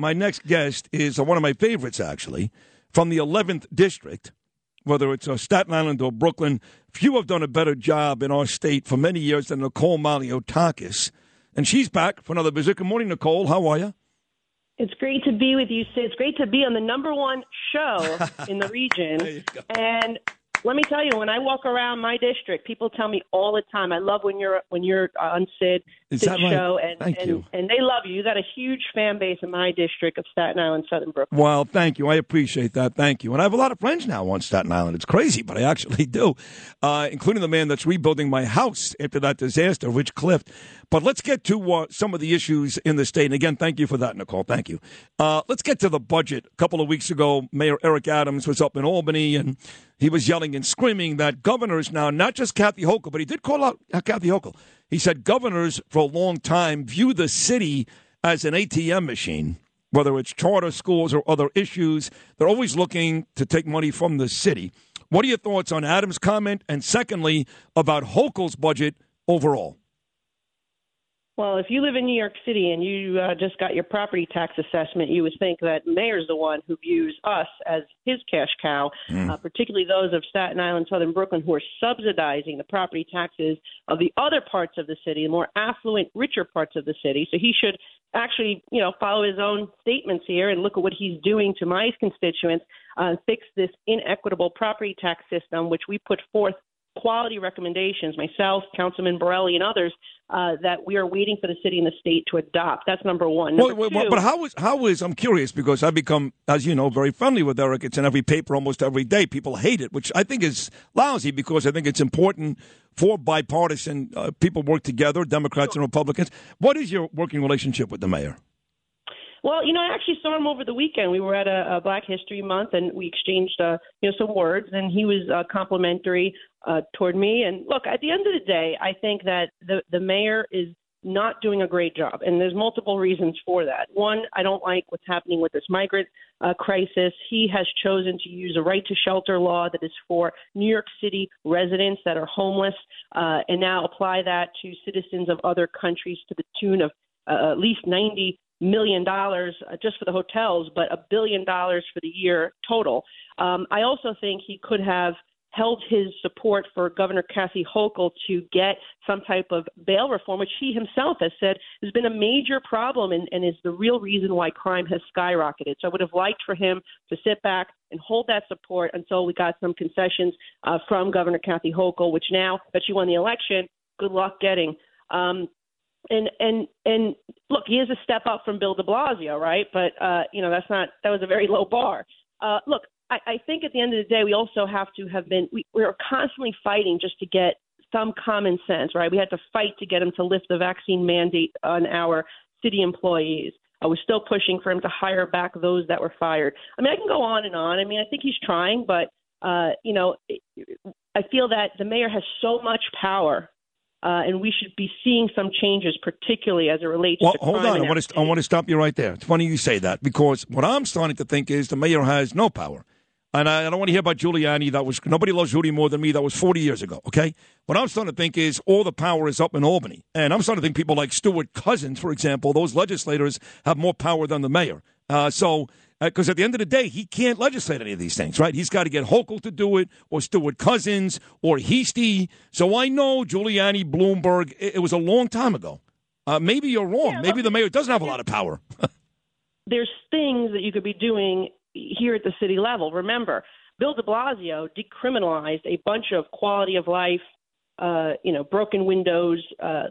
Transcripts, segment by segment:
My next guest is uh, one of my favorites, actually, from the 11th District, whether it's uh, Staten Island or Brooklyn. Few have done a better job in our state for many years than Nicole Malliotakis. And she's back for another visit. Good morning, Nicole. How are you? It's great to be with you, Sid. It's great to be on the number one show in the region. And let me tell you, when I walk around my district, people tell me all the time, "I love when you're when you're on Sid Is that right? show, and Thank and, you. and they love you. You got a huge fan base in my district of Staten Island, Southern Brooklyn. Well, thank you. I appreciate that. Thank you. And I have a lot of friends now on Staten Island. It's crazy, but I actually do, uh, including the man that's rebuilding my house after that disaster, Rich Clift. But let's get to uh, some of the issues in the state. And again, thank you for that, Nicole. Thank you. Uh, let's get to the budget. A couple of weeks ago, Mayor Eric Adams was up in Albany and he was yelling and screaming that governors now, not just Kathy Hochul, but he did call out uh, Kathy Hochul. He said governors for a long time view the city as an ATM machine whether it's charter schools or other issues. They're always looking to take money from the city. What are your thoughts on Adams' comment? And secondly, about Hochul's budget overall? Well, if you live in New York City and you uh, just got your property tax assessment, you would think that the mayor's the one who views us as his cash cow, uh, particularly those of Staten Island, Southern Brooklyn, who are subsidizing the property taxes of the other parts of the city, the more affluent, richer parts of the city. So he should actually, you know, follow his own statements here and look at what he's doing to my constituents, uh, fix this inequitable property tax system, which we put forth quality recommendations, myself, Councilman Borelli, and others, uh, that we are waiting for the city and the state to adopt. That's number one. Number Well, well, two, but how is how is I'm curious because I've become, as you know, very friendly with Eric. It's in every paper almost every day. People hate it, which I think is lousy because I think it's important for bipartisan uh, people work together, Democrats and Republicans. What is your working relationship with the mayor? Well, you know, I actually saw him over the weekend. We were at a, a Black History Month, and we exchanged, uh, you know, some words. And he was uh, complimentary uh, toward me. And look, at the end of the day, I think that the the mayor is not doing a great job, and there's multiple reasons for that. One, I don't like what's happening with this migrant uh, crisis. He has chosen to use a right to shelter law that is for New York City residents that are homeless, uh, and now apply that to citizens of other countries to the tune of uh, at least 90 million dollars uh, just for the hotels, but a billion dollars for the year total. Um, I also think he could have held his support for Governor Kathy Hochul to get some type of bail reform, which he himself has said has been a major problem and, and is the real reason why crime has skyrocketed. So I would have liked for him to sit back and hold that support until we got some concessions uh, from Governor Kathy Hochul, which now that she won the election, good luck getting. Um, and and and look, he is a step up from Bill De Blasio, right? But uh, you know that's not that was a very low bar. Uh, look, I, I think at the end of the day, we also have to have been we, we're constantly fighting just to get some common sense, right? We had to fight to get him to lift the vaccine mandate on our city employees. Uh, we're still pushing for him to hire back those that were fired. I mean, I can go on and on. I mean, I think he's trying, but uh, you know, I feel that the mayor has so much power uh, and we should be seeing some changes, particularly as it relates Well, to hold on. I want to I want to stop you right there. It's funny you say that because what I'm starting to think is the mayor has no power. And I, I don't want to hear about Giuliani. That was nobody loves Rudy more than me. That was 40 years ago. Okay. What I'm starting to think is all the power is up in Albany, and I'm starting to think people like Stewart Cousins, for example, those legislators have more power than the mayor. Uh, so, because at the end of the day, he can't legislate any of these things, right? He's got to get Hochul to do it, or Stewart Cousins, or Heastie. So I know Giuliani, Bloomberg. It, it was a long time ago. Uh, maybe you're wrong. Yeah, maybe the mayor doesn't have a lot of power. there's things that you could be doing here at the city level. Remember, Bill De Blasio decriminalized a bunch of quality of life, uh, you know, broken windows, uh,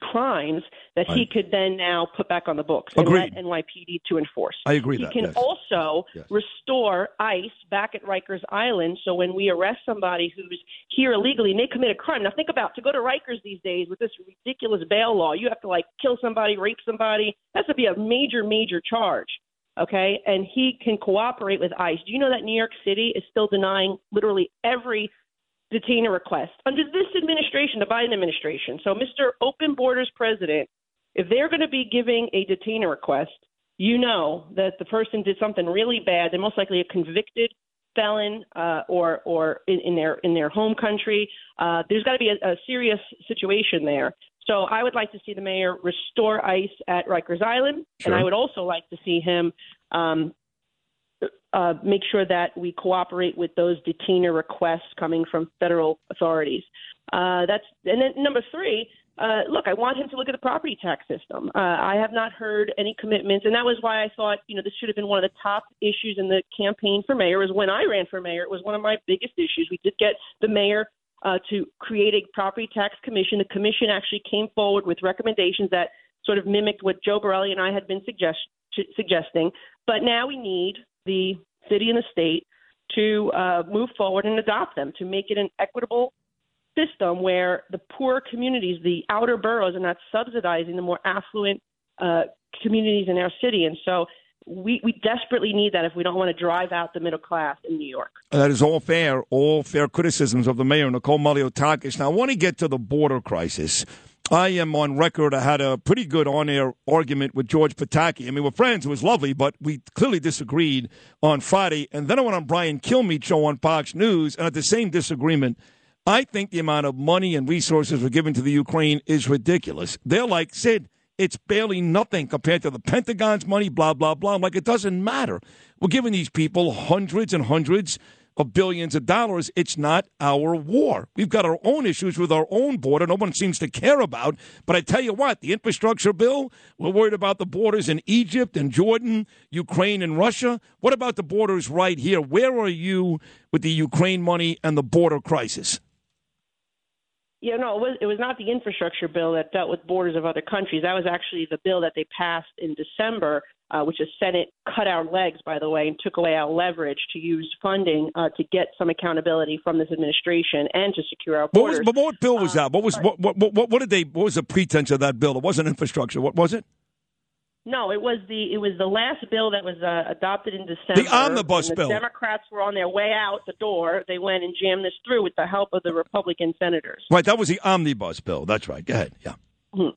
crimes that he could then now put back on the books Agreed. and let NYPD to enforce. I agree He that, can yes. also Yes. restore ICE back at Rikers Island. So when we arrest somebody who's here illegally and they commit a crime, now think about to go to Rikers these days with this ridiculous bail law, you have to like kill somebody, rape somebody. That's to be a major, major charge. okay, and he can cooperate with ICE. Do you know that New York City is still denying literally every detainer request under this administration, the Biden administration? So, Mr. Open Borders president, if they're going to be giving a detainer request, you know that the person did something really bad. They're most likely a convicted felon uh, or or in, in their in their home country. Uh, there's got to be a, a serious situation there. So I would like to see the mayor restore ICE at Rikers Island, sure. and I would also like to see him um, uh, make sure that we cooperate with those detainer requests coming from federal authorities. Uh, that's and then number three. Uh, look, I want him to look at the property tax system. Uh, I have not heard any commitments, and that was why I thought, you know, this should have been one of the top issues in the campaign for mayor. Is when I ran for mayor, it was one of my biggest issues. We did get the mayor uh, to create a property tax commission. The commission actually came forward with recommendations that sort of mimicked what Joe Borelli and I had been suggest- suggesting. But now we need the city and the state to uh, move forward and adopt them to make it an equitable system where the poor communities, the outer boroughs, are not subsidizing the more affluent uh, communities in our city. And so we, we desperately need that if we don't want to drive out the middle class in New York. That is all fair, all fair criticisms of the mayor, Nicole Malliotakis. Now, I want to get to the border crisis. I am on record. I had a pretty good on air argument with George Pataki. I mean, we're friends. It was lovely, but we clearly disagreed on Friday. And then I went on Brian Kilmeade show on Fox News, and at the same disagreement, I think the amount of money and resources we're giving to the Ukraine is ridiculous. They're like, Sid, it's barely nothing compared to the Pentagon's money, blah, blah, blah. I'm like, it doesn't matter. We're giving these people hundreds and hundreds of billions of dollars. It's not our war. We've got our own issues with our own border. No one seems to care about. But I tell you what, the infrastructure bill, we're worried about the borders in Egypt and Jordan, Ukraine and Russia. What about the borders right here? Where are you with the Ukraine money and the border crisis? Yeah, no, it was it was not the infrastructure bill that dealt with borders of other countries. That was actually the bill that they passed in December, uh, which the Senate cut our legs, by the way, and took away our leverage to use funding uh, to get some accountability from this administration and to secure our borders. What was, but what bill was that? What was what, what what what did they? What was the pretense of that bill? It wasn't infrastructure. What was it? No, it was the it was the last bill that was uh, adopted in December. The omnibus the bill. Democrats were on their way out the door. They went and jammed this through with the help of the Republican senators. Right, that was the omnibus bill. That's right. Go ahead. Yeah. Mm-hmm.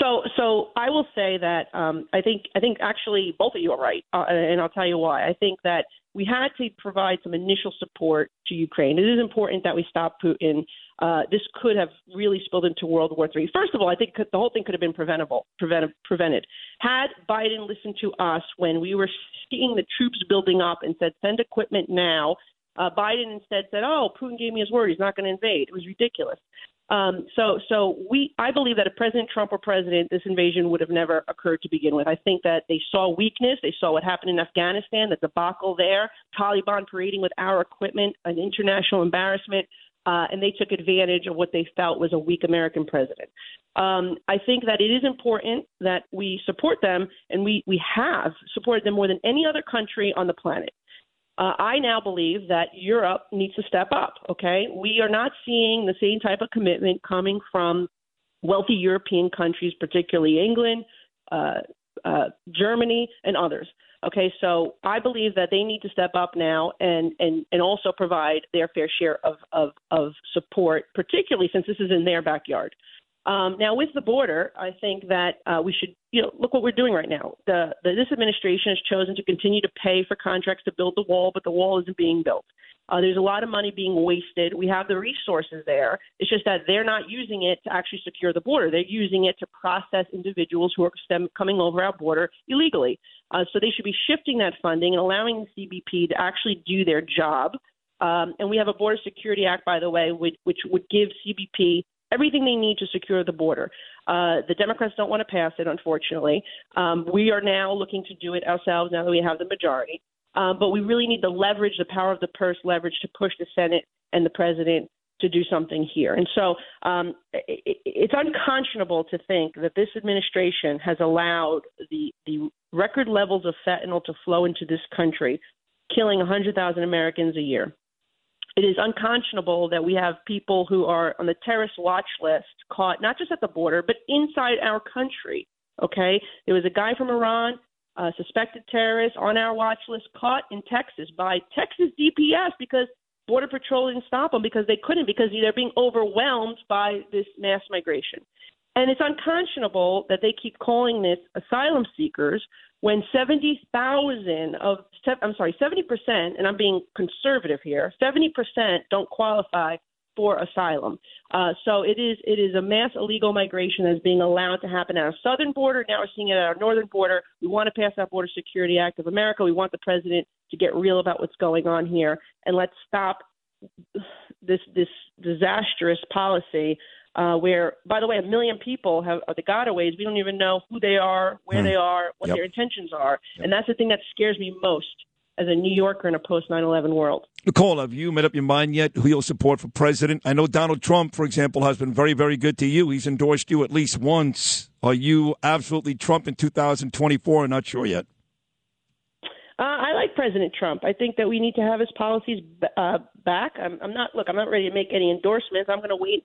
So, so I will say that um, I think I think actually both of you are right, uh, and I'll tell you why. I think that we had to provide some initial support to Ukraine. It is important that we stop Putin. Uh, this could have really spilled into World War III. First of all, I think the whole thing could have been preventable, prevent, prevented. Had Biden listened to us when we were seeing the troops building up and said, send equipment now, uh, Biden instead said, "Oh, Putin gave me his word; he's not going to invade." It was ridiculous. Um, so, so we, I believe that if President Trump were president, this invasion would have never occurred to begin with. I think that they saw weakness. They saw what happened in Afghanistan, the debacle there, Taliban parading with our equipment, an international embarrassment, uh, and they took advantage of what they felt was a weak American president. Um, I think that it is important that we support them, and we, we have supported them more than any other country on the planet. Uh, I now believe that Europe needs to step up. Okay, we are not seeing the same type of commitment coming from wealthy European countries, particularly England, uh, uh, Germany, and others. Okay, so I believe that they need to step up now and and and also provide their fair share of of, of support, particularly since this is in their backyard. Um, now, with the border, I think that uh, we should, you know, look what we're doing right now. The, the, this administration has chosen to continue to pay for contracts to build the wall, but the wall isn't being built. Uh, there's a lot of money being wasted. We have the resources there. It's just that they're not using it to actually secure the border. They're using it to process individuals who are stem- coming over our border illegally. Uh, so they should be shifting that funding and allowing the CBP to actually do their job. Um, and we have a Border Security Act, by the way, which, which would give CBP everything they need to secure the border. Uh, the Democrats don't want to pass it, unfortunately. Um, we are now looking to do it ourselves now that we have the majority. Um, but we really need the leverage, the power of the purse leverage to push the Senate and the president to do something here. And so um, it, it's unconscionable to think that this administration has allowed the, the record levels of fentanyl to flow into this country, killing 100,000 Americans a year it is unconscionable that we have people who are on the terrorist watch list caught not just at the border but inside our country. Okay, there was a guy from Iran uh, suspected terrorist, on our watch list caught in Texas by Texas DPS because Border Patrol didn't stop them because they couldn't because they're being overwhelmed by this mass migration. And it's unconscionable that they keep calling this asylum seekers when 70,000 of, I'm sorry, 70%, and I'm being conservative here, 70% don't qualify for asylum. Uh, so it is it is a mass illegal migration that's being allowed to happen at our southern border. Now we're seeing it at our northern border. We want to pass that Border Security Act of America. We want the president to get real about what's going on here, and let's stop this this disastrous policy uh, where, by the way, a million people have are the gotaways. We don't even know who they are, where hmm. they are, what yep. their intentions are, yep. and that's the thing that scares me most as a New Yorker in a post 9/11 world. Nicole, have you made up your mind yet who you'll support for president? I know Donald Trump, for example, has been very, very good to you. He's endorsed you at least once. Are you absolutely Trump in 2024? I'm not sure yet. Uh, I like President Trump. I think that we need to have his policies uh, back. I'm, I'm not look. I'm not ready to make any endorsements. I'm going to wait.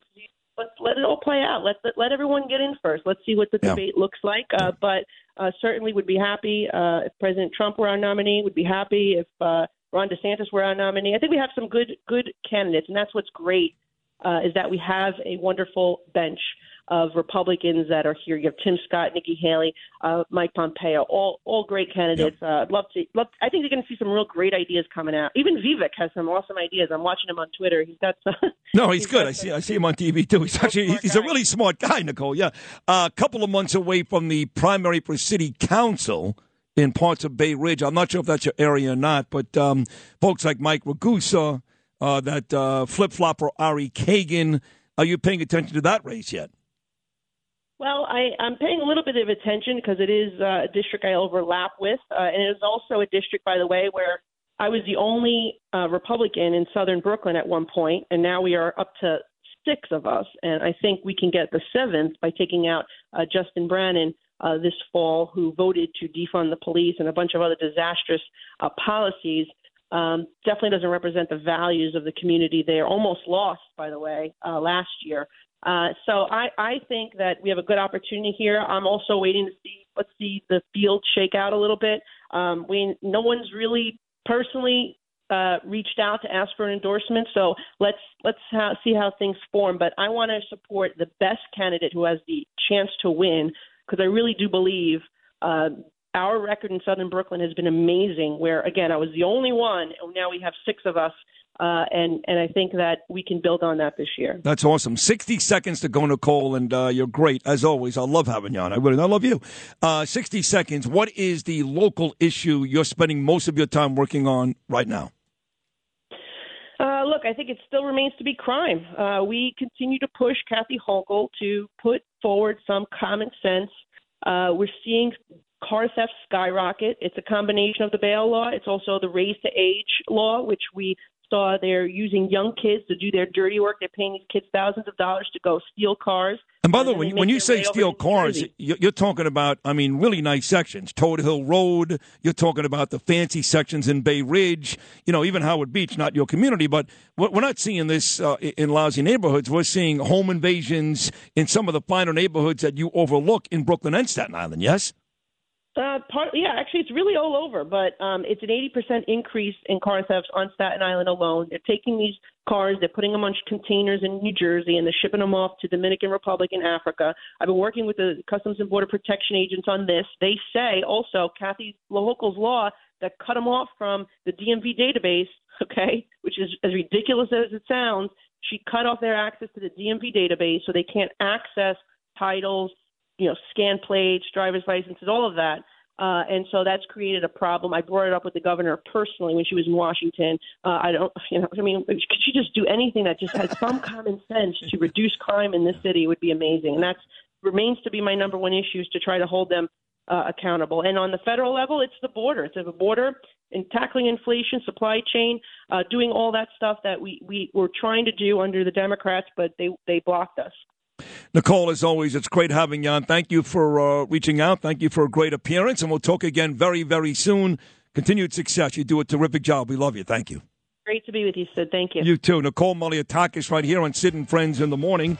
Let let it all play out. Let let everyone get in first. Let's see what the yeah. debate looks like. Uh, but uh, certainly would be happy uh, if President Trump were our nominee. Would be happy if uh, Ron DeSantis were our nominee. I think we have some good good candidates, and that's what's great uh, is that we have a wonderful bench of Republicans that are here. You have Tim Scott, Nikki Haley, uh, Mike Pompeo, all all great candidates. Yep. Uh, I'd love to. Love, I think you're going to see some real great ideas coming out. Even Vivek has some awesome ideas. I'm watching him on Twitter. He's got some. No, he's, he's good. I see. I see him on TV too. He's actually he's guy. a really smart guy, Nicole. Yeah, uh, a couple of months away from the primary for city council in parts of Bay Ridge. I'm not sure if that's your area or not, but um, folks like Mike Ragusa, uh, that uh, flip flopper Ari Kagan. Are you paying attention to that race yet? Well, I, I'm paying a little bit of attention because it is uh, a district I overlap with, uh, and it is also a district, by the way, where I was the only uh, Republican in Southern Brooklyn at one point, and now we are up to six of us, and I think we can get the seventh by taking out uh, Justin Brannan uh, this fall, who voted to defund the police and a bunch of other disastrous uh, policies. Um, definitely doesn't represent the values of the community. They are almost lost, by the way, uh, last year. Uh, so I, I think that we have a good opportunity here. I'm also waiting to see let's see the field shake out a little bit. Um, we no one's really personally uh, reached out to ask for an endorsement, so let's let's ha- see how things form. But I want to support the best candidate who has the chance to win because I really do believe. Uh, our record in Southern Brooklyn has been amazing. Where again, I was the only one, and now we have six of us uh, and and I think that we can build on that this year. That's awesome. Sixty seconds to go, Nicole, and uh, you're great as always. I love having you on. I really, I love you. Uh, Sixty seconds. What is the local issue you're spending most of your time working on right now? Uh, look, I think it still remains to be crime. Uh, we continue to push Kathy Hochul to put forward some common sense. Uh, we're seeing car theft skyrocket. It's a combination of the bail law. It's also the raise to age law, which we saw they're using young kids to do their dirty work. They're paying these kids thousands of dollars to go steal cars. And by the way, when you say steal cars, you're talking about, I mean, really nice sections. Todt Hill Road. You're talking about the fancy sections in Bay Ridge. You know, even Howard Beach, not your community, but we're not seeing this uh, in lousy neighborhoods. We're seeing home invasions in some of the finer neighborhoods that you overlook in Brooklyn and Staten Island. Yes. Uh, part, yeah, actually, it's really all over, but um, it's an 80% increase in car thefts on Staten Island alone. They're taking these cars, they're putting them on containers in New Jersey, and they're shipping them off to Dominican Republic and Africa. I've been working with the Customs and Border Protection agents on this. They say also Kathy Hochul's law that cut them off from the DMV database, okay, which is as ridiculous as it sounds. She cut off their access to the DMV database so they can't access titles, you know, scan plates, driver's licenses, all of that. Uh, and so that's created a problem. I brought it up with the governor personally when she was in Washington. Uh, I don't, you know, I mean, could she just do anything that just has some common sense to reduce crime in this city? It would be amazing. And that remains to be my number one issue is to try to hold them uh, accountable. And on the federal level, it's the border. It's the border and tackling inflation, supply chain, uh, doing all that stuff that we, we were trying to do under the Democrats, but they, they blocked us. Nicole, as always, it's great having you on. Thank you for uh, reaching out. Thank you for a great appearance, and we'll talk again very, very soon. Continued success. You do a terrific job. We love you. Thank you. Great to be with you, Sid. Thank you. You too. Nicole Malliotakis right here on Sid and Friends in the Morning.